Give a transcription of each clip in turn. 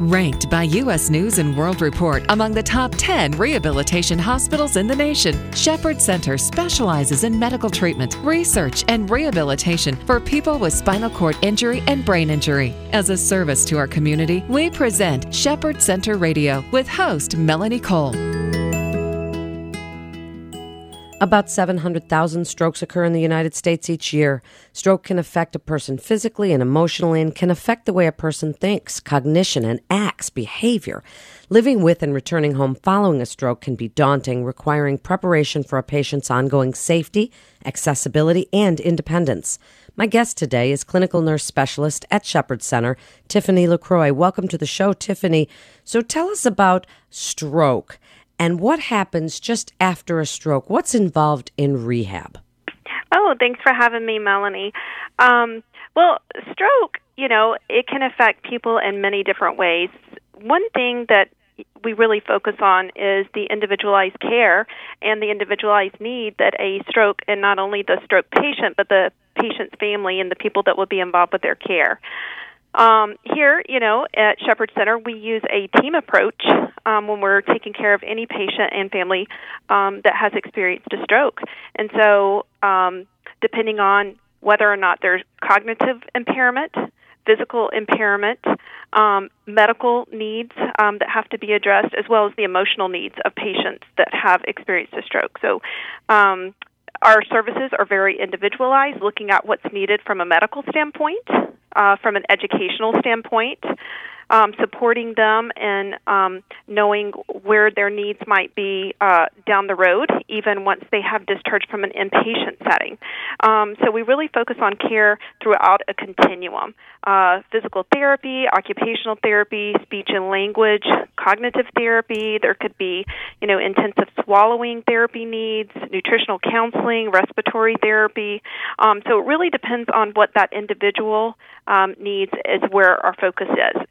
Ranked by U.S. News and World Report among the top 10 rehabilitation hospitals in the nation, Shepherd Center specializes in medical treatment, research, and rehabilitation for people with spinal cord injury and brain injury. As a service to our community, we present Shepherd Center Radio with host Melanie Cole. About 700,000 strokes occur in the United States each year. Stroke can affect a person physically and emotionally and can affect the way a person thinks, cognition, and acts, behavior. Living with and returning home following a stroke can be daunting, requiring preparation for a patient's ongoing safety, accessibility, and independence. My guest today is clinical nurse specialist at Shepherd Center, Tiffany LaCroix. Welcome to the show, Tiffany. So tell us about stroke and what happens just after a stroke? What's involved in rehab? Oh, thanks for having me, Melanie. Um, well, stroke, you know, it can affect people in many different ways. One thing that we really focus on is the individualized care and the individualized need that a stroke, and not only the stroke patient, but the patient's family and the people that will be involved with their care. Um, here, you know, at Shepherd Center, we use a team approach um, when we're taking care of any patient and family um, that has experienced a stroke. And so, um, depending on whether or not there's cognitive impairment, physical impairment, um, medical needs um, that have to be addressed, as well as the emotional needs of patients that have experienced a stroke. So, um, our services are very individualized, looking at what's needed from a medical standpoint, uh, from an educational standpoint, um, supporting them and um, knowing where their needs might be uh, down the road, even once they have discharged from an inpatient setting. Um, so we really focus on care throughout a continuum: uh, physical therapy, occupational therapy, speech and language, cognitive therapy. There could be, you know, intensive swallowing therapy needs, nutritional counseling, respiratory therapy. Um, so it really depends on what that individual um, needs is where our focus is.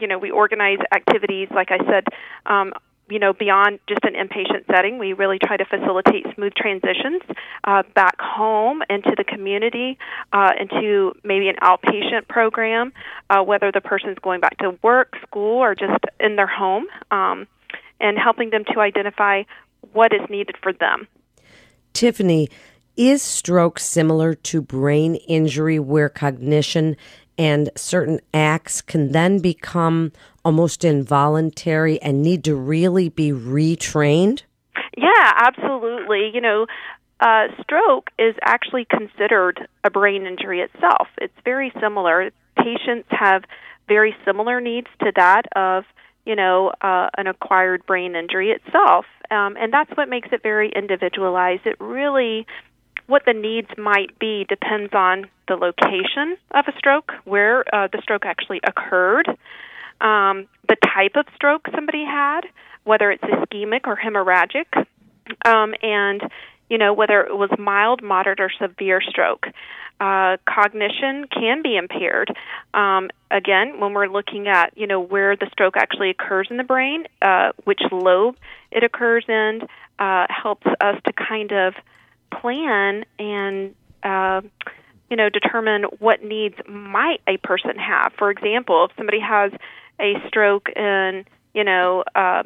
You know, we organize activities, like I said, um, you know, beyond just an inpatient setting, we really try to facilitate smooth transitions uh, back home into the community, uh, into maybe an outpatient program, uh, whether the person's going back to work, school, or just in their home, um, and helping them to identify what is needed for them. Tiffany, is stroke similar to brain injury where cognition and certain acts can then become almost involuntary and need to really be retrained? Yeah, absolutely. You know, uh, stroke is actually considered a brain injury itself. It's very similar. Patients have very similar needs to that of, you know, uh, an acquired brain injury itself. Um, and that's what makes it very individualized. It really what the needs might be depends on the location of a stroke, where uh, the stroke actually occurred, um, the type of stroke somebody had, whether it's ischemic or hemorrhagic, um, and you know whether it was mild, moderate, or severe stroke. Uh, cognition can be impaired. Um, again, when we're looking at you know where the stroke actually occurs in the brain, uh, which lobe it occurs in, uh, helps us to kind of plan and uh, you know determine what needs might a person have. For example, if somebody has a stroke in you know uh,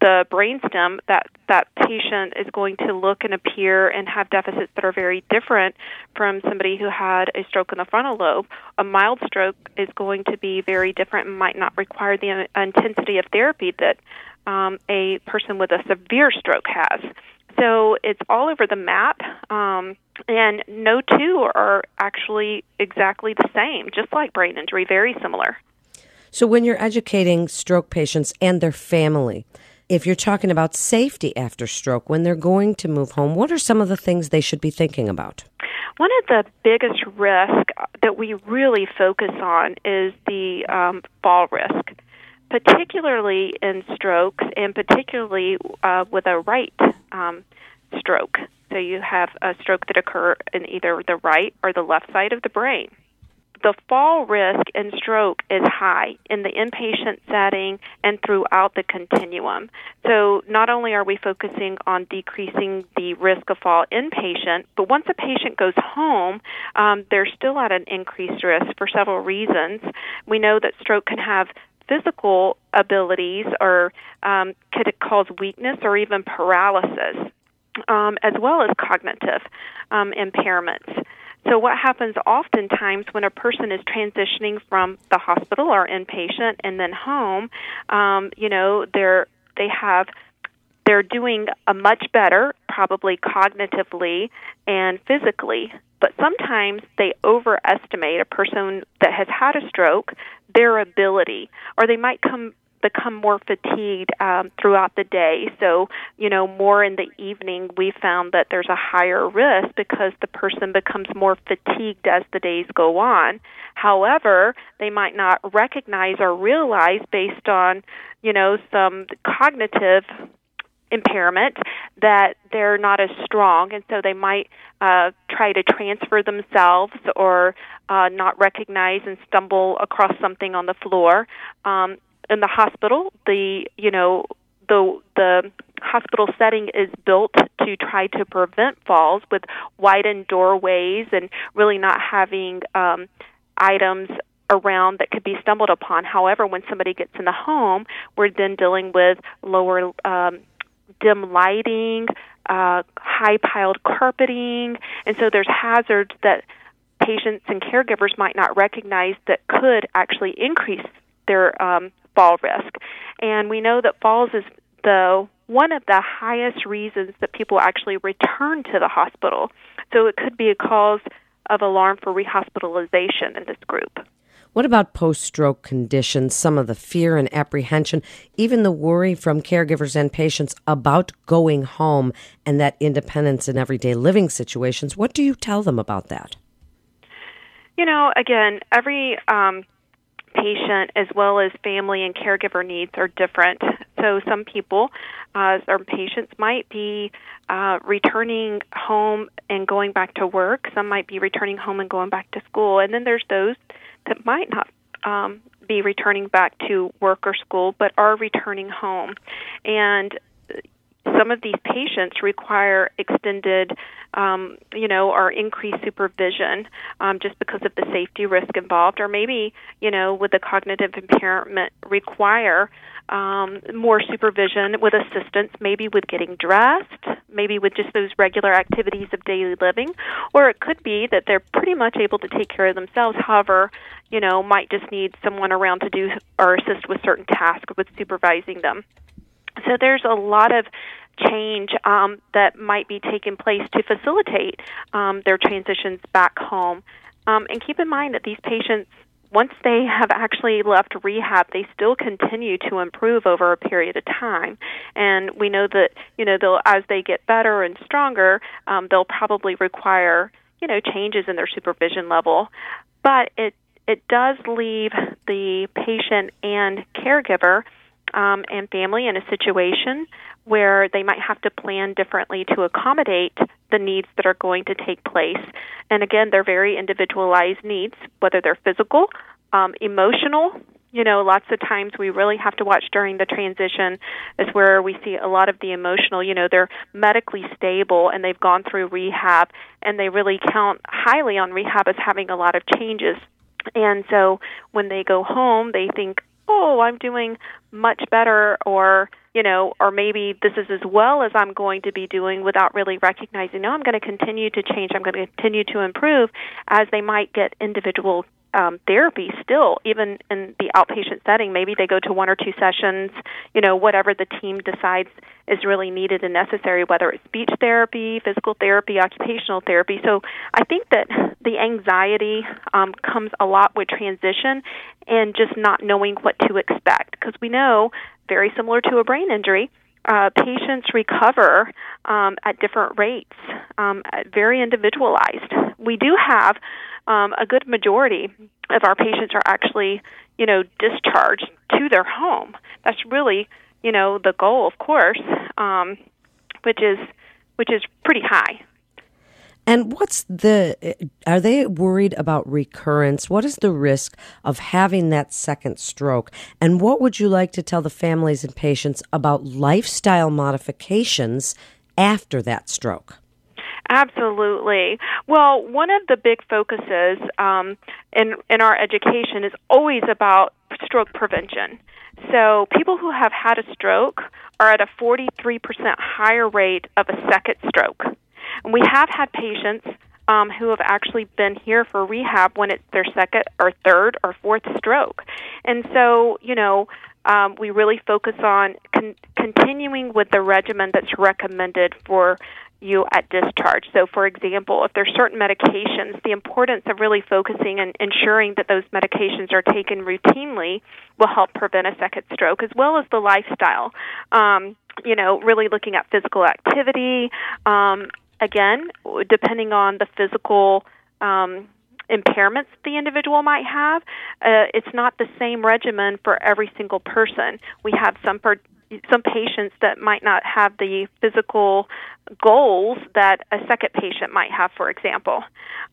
the brainstem, that that patient is going to look and appear and have deficits that are very different from somebody who had a stroke in the frontal lobe. A mild stroke is going to be very different and might not require the intensity of therapy that um, a person with a severe stroke has. So it's all over the map, um, and no two are actually exactly the same, just like brain injury, very similar. So when you're educating stroke patients and their family, if you're talking about safety after stroke, when they're going to move home, what are some of the things they should be thinking about? One of the biggest risks that we really focus on is the um, fall risk, particularly in strokes and particularly uh, with a right um, stroke. So you have a stroke that occur in either the right or the left side of the brain. the fall risk in stroke is high in the inpatient setting and throughout the continuum. So not only are we focusing on decreasing the risk of fall inpatient, but once a patient goes home, um, they're still at an increased risk for several reasons. We know that stroke can have physical abilities or um, could cause weakness or even paralysis, um, as well as cognitive um, impairments. So, what happens oftentimes when a person is transitioning from the hospital or inpatient and then home, um, you know, they're they have they're doing a much better, probably cognitively and physically. But sometimes they overestimate a person that has had a stroke, their ability, or they might come become more fatigued um, throughout the day. So, you know, more in the evening, we found that there's a higher risk because the person becomes more fatigued as the days go on. However, they might not recognize or realize based on, you know, some cognitive impairment that they're not as strong and so they might uh, try to transfer themselves or uh, not recognize and stumble across something on the floor um, in the hospital, the you know the the hospital setting is built to try to prevent falls with widened doorways and really not having um, items around that could be stumbled upon. However, when somebody gets in the home, we're then dealing with lower um, dim lighting, uh, high piled carpeting, and so there's hazards that patients and caregivers might not recognize that could actually increase their um, fall risk. And we know that falls is the one of the highest reasons that people actually return to the hospital. So it could be a cause of alarm for rehospitalization in this group. What about post stroke conditions, some of the fear and apprehension, even the worry from caregivers and patients about going home and that independence in everyday living situations? What do you tell them about that? You know, again, every um, patient as well as family and caregiver needs are different. So some people, uh, our patients might be uh, returning home and going back to work. Some might be returning home and going back to school. And then there's those that might not um, be returning back to work or school, but are returning home. And some of these patients require extended, um, you know, or increased supervision um, just because of the safety risk involved, or maybe, you know, with the cognitive impairment require um, more supervision with assistance, maybe with getting dressed, maybe with just those regular activities of daily living, or it could be that they're pretty much able to take care of themselves. However, you know, might just need someone around to do or assist with certain tasks with supervising them. So there's a lot of change um, that might be taking place to facilitate um, their transitions back home. Um, and keep in mind that these patients, once they have actually left rehab, they still continue to improve over a period of time. And we know that you know they'll as they get better and stronger, um, they'll probably require you know changes in their supervision level. But it it does leave the patient and caregiver um, and family in a situation where they might have to plan differently to accommodate the needs that are going to take place. And again, they're very individualized needs, whether they're physical, um, emotional. You know, lots of times we really have to watch during the transition is where we see a lot of the emotional. You know, they're medically stable and they've gone through rehab, and they really count highly on rehab as having a lot of changes. And so when they go home, they think, oh, I'm doing much better, or you know, or maybe this is as well as I'm going to be doing without really recognizing, no, I'm going to continue to change, I'm going to continue to improve as they might get individual um, therapy still, even in the outpatient setting. Maybe they go to one or two sessions, you know, whatever the team decides is really needed and necessary, whether it's speech therapy, physical therapy, occupational therapy. So I think that the anxiety um, comes a lot with transition and just not knowing what to expect. Because we know, very similar to a brain injury, uh, patients recover um, at different rates, um, very individualized. We do have um, a good majority of our patients are actually, you know, discharged to their home. That's really, you know, the goal, of course, um, which is which is pretty high. And what's the, are they worried about recurrence? What is the risk of having that second stroke? And what would you like to tell the families and patients about lifestyle modifications after that stroke? Absolutely. Well, one of the big focuses um, in in our education is always about stroke prevention. So, people who have had a stroke are at a 43% higher rate of a second stroke. And we have had patients um, who have actually been here for rehab when it's their second or third or fourth stroke. And so, you know, um, we really focus on con- continuing with the regimen that's recommended for you at discharge. So, for example, if there's certain medications, the importance of really focusing and ensuring that those medications are taken routinely will help prevent a second stroke, as well as the lifestyle. Um, you know, really looking at physical activity. Um, again, depending on the physical. Um, impairments the individual might have. Uh, it's not the same regimen for every single person. We have some per- some patients that might not have the physical goals that a second patient might have, for example.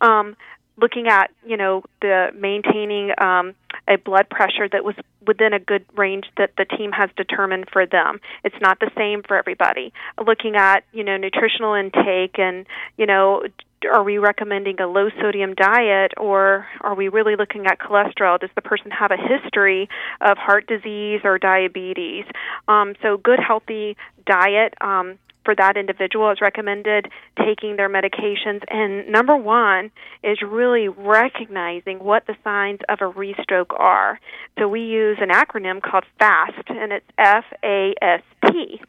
Um, looking at you know the maintaining um, a blood pressure that was within a good range that the team has determined for them. It's not the same for everybody. Looking at you know nutritional intake and you know are we recommending a low sodium diet or are we really looking at cholesterol? Does the person have a history of heart disease or diabetes? Um, so, good, healthy diet um, for that individual is recommended, taking their medications. And number one is really recognizing what the signs of a restroke are. So, we use an acronym called FAST, and it's F A S T.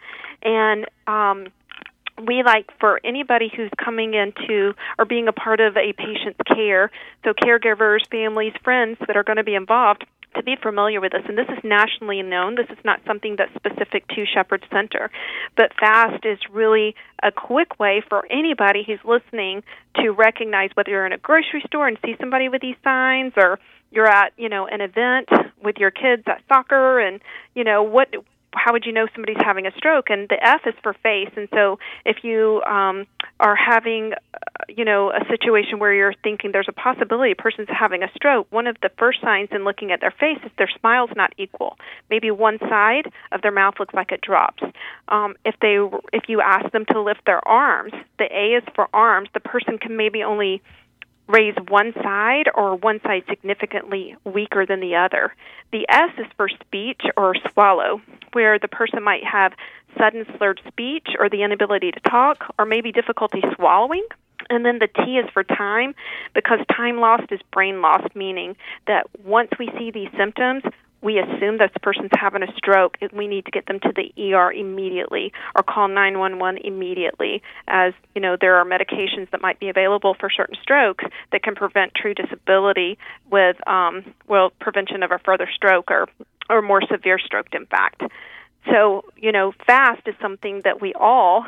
And um, we like for anybody who's coming into or being a part of a patient's care, so caregivers, families, friends that are going to be involved, to be familiar with this. And this is nationally known. This is not something that's specific to Shepherd Center. But FAST is really a quick way for anybody who's listening to recognize whether you're in a grocery store and see somebody with these signs or you're at, you know, an event with your kids at soccer and, you know, what how would you know somebody's having a stroke? And the F is for face. And so if you um, are having, uh, you know, a situation where you're thinking there's a possibility a person's having a stroke, one of the first signs in looking at their face is their smile's not equal. Maybe one side of their mouth looks like it drops. Um, if they, if you ask them to lift their arms, the A is for arms. The person can maybe only raise one side or one side significantly weaker than the other. The S is for speech or swallow, where the person might have sudden slurred speech or the inability to talk or maybe difficulty swallowing. And then the T is for time because time lost is brain lost, meaning that once we see these symptoms, we assume that this person's having a stroke we need to get them to the ER immediately or call 911 immediately as you know there are medications that might be available for certain strokes that can prevent true disability with um, well prevention of a further stroke or or more severe stroke in fact so you know fast is something that we all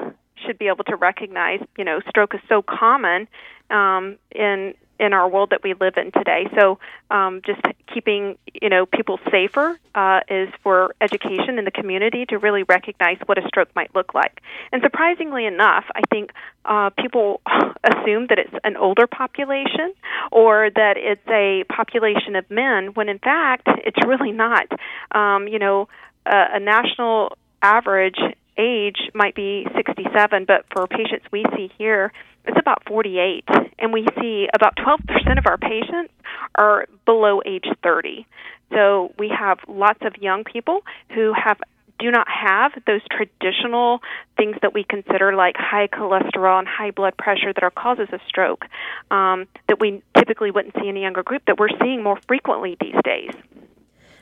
should be able to recognize. You know stroke is so common um, in in our world that we live in today. So, um, just keeping you know people safer uh, is for education in the community to really recognize what a stroke might look like. And surprisingly enough, I think uh, people assume that it's an older population or that it's a population of men, when in fact it's really not. Um, you know, uh, a national average age might be 67, but for patients we see here, it's about 48. And we see about 12% of our patients are below age 30. So we have lots of young people who have do not have those traditional things that we consider like high cholesterol and high blood pressure that are causes of stroke um, that we typically wouldn't see in a younger group that we're seeing more frequently these days.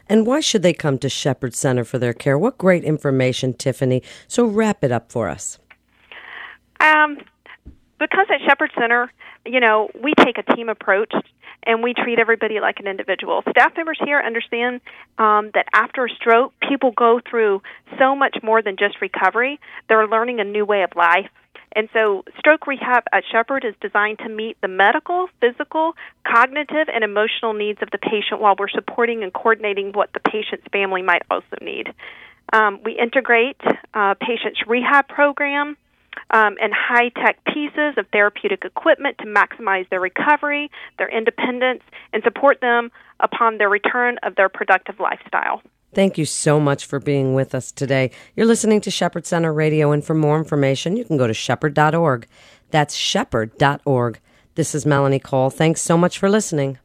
And why should they come to Shepherd Center for their care? What great information, Tiffany. So wrap it up for us. Um, because at Shepherd Center, you know, we take a team approach and we treat everybody like an individual. Staff members here understand um, that after a stroke, people go through so much more than just recovery. They're learning a new way of life. And so, stroke rehab at Shepherd is designed to meet the medical, physical, cognitive, and emotional needs of the patient while we're supporting and coordinating what the patient's family might also need. Um, we integrate uh, patients' rehab program um, and high tech pieces of therapeutic equipment to maximize their recovery, their independence, and support them upon their return of their productive lifestyle. Thank you so much for being with us today. You're listening to Shepherd Center Radio, and for more information, you can go to shepherd.org. That's shepherd.org. This is Melanie Cole. Thanks so much for listening.